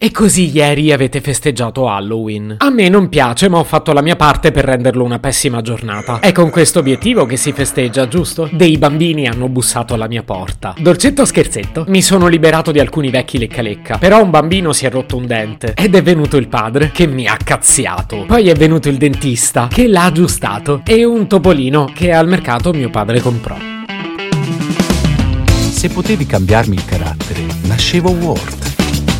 E così ieri avete festeggiato Halloween. A me non piace, ma ho fatto la mia parte per renderlo una pessima giornata. È con questo obiettivo che si festeggia, giusto? Dei bambini hanno bussato alla mia porta. Dolcetto scherzetto? Mi sono liberato di alcuni vecchi lecca lecca. Però un bambino si è rotto un dente. Ed è venuto il padre, che mi ha cazziato. Poi è venuto il dentista, che l'ha aggiustato. E un topolino, che al mercato mio padre comprò. Se potevi cambiarmi il carattere, nascevo Ward.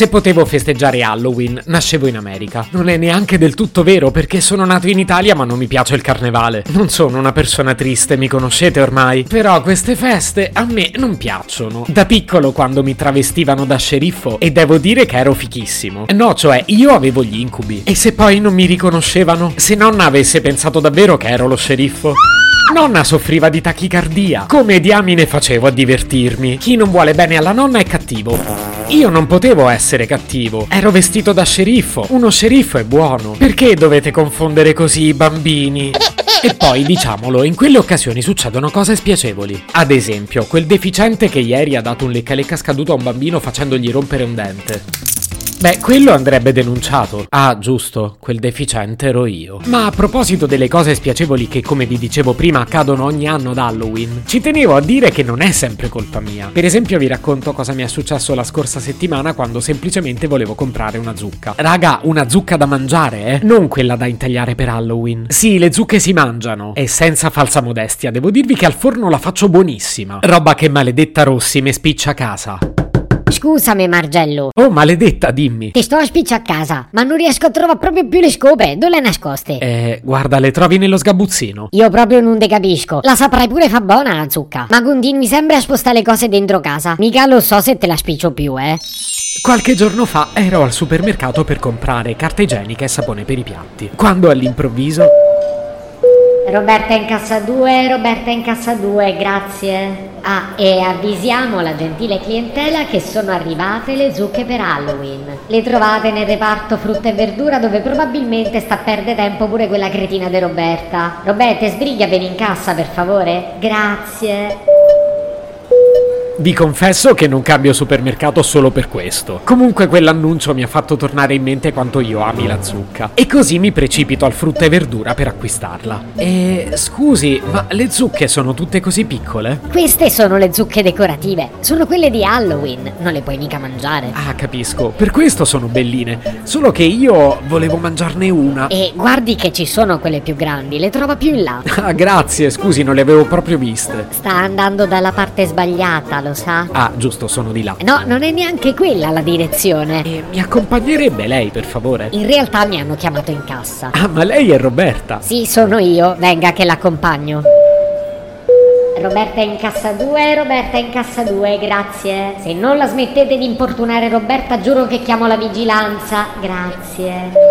Se potevo festeggiare Halloween, nascevo in America. Non è neanche del tutto vero perché sono nato in Italia ma non mi piace il carnevale. Non sono una persona triste, mi conoscete ormai. Però queste feste a me non piacciono. Da piccolo quando mi travestivano da sceriffo e devo dire che ero fichissimo. No, cioè io avevo gli incubi. E se poi non mi riconoscevano? Se nonna avesse pensato davvero che ero lo sceriffo? Nonna soffriva di tachicardia. Come diamine facevo a divertirmi? Chi non vuole bene alla nonna è cattivo. Io non potevo essere cattivo. Ero vestito da sceriffo. Uno sceriffo è buono. Perché dovete confondere così i bambini? E poi, diciamolo, in quelle occasioni succedono cose spiacevoli. Ad esempio, quel deficiente che ieri ha dato un lecca-lecca scaduto a un bambino facendogli rompere un dente. Beh, quello andrebbe denunciato. Ah, giusto, quel deficiente ero io. Ma a proposito delle cose spiacevoli che, come vi dicevo prima, accadono ogni anno ad Halloween, ci tenevo a dire che non è sempre colpa mia. Per esempio, vi racconto cosa mi è successo la scorsa settimana quando semplicemente volevo comprare una zucca. Raga, una zucca da mangiare, eh? Non quella da intagliare per Halloween. Sì, le zucche si mangiano. E senza falsa modestia, devo dirvi che al forno la faccio buonissima. Roba che maledetta Rossi mi spiccia a casa. Scusami Margello, Oh, maledetta, dimmi. ti sto a spiccia a casa, ma non riesco a trovare proprio più le scope, dove le nascoste? Eh, guarda, le trovi nello sgabuzzino. Io proprio non te capisco. La saprai pure fa buona la zucca. Ma continui sempre a spostare le cose dentro casa. Mica lo so se te la spiccio più, eh. Qualche giorno fa ero al supermercato per comprare carta igienica e sapone per i piatti. Quando all'improvviso. Roberta in cassa 2, Roberta in cassa 2, grazie. Ah, e avvisiamo la gentile clientela che sono arrivate le zucche per Halloween. Le trovate nel reparto frutta e verdura dove probabilmente sta a perdere tempo pure quella cretina di Roberta. Roberta, sbriglia bene in cassa per favore? Grazie. Vi confesso che non cambio supermercato solo per questo. Comunque quell'annuncio mi ha fatto tornare in mente quanto io ami la zucca. E così mi precipito al frutta e verdura per acquistarla. E scusi, ma le zucche sono tutte così piccole? Queste sono le zucche decorative. Sono quelle di Halloween. Non le puoi mica mangiare. Ah, capisco. Per questo sono belline. Solo che io volevo mangiarne una. E guardi che ci sono quelle più grandi, le trova più in là. Ah, grazie, scusi, non le avevo proprio viste. Sta andando dalla parte sbagliata, lo sa? Ah, giusto, sono di là. No, non è neanche quella la direzione. E mi accompagnerebbe lei, per favore? In realtà mi hanno chiamato in cassa. Ah, ma lei è Roberta. Sì, sono io, venga che l'accompagno. Roberta è in cassa 2, Roberta è in cassa 2, grazie. Se non la smettete di importunare Roberta, giuro che chiamo la vigilanza. Grazie.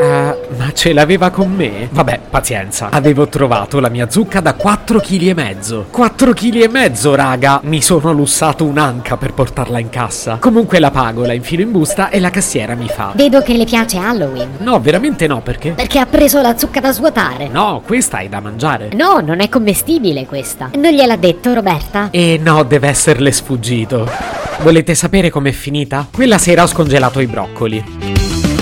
Ah, ma ce l'aveva con me? Vabbè, pazienza. Avevo trovato la mia zucca da 4 kg e mezzo. 4 kg e mezzo, raga! Mi sono lussato un'anca per portarla in cassa. Comunque la pago, la infilo in busta e la cassiera mi fa. Vedo che le piace Halloween. No, veramente no, perché? Perché ha preso la zucca da svuotare. No, questa è da mangiare. No, non è commestibile questa. Non gliel'ha detto Roberta? E no, deve esserle sfuggito. Volete sapere com'è finita? Quella sera ho scongelato i broccoli.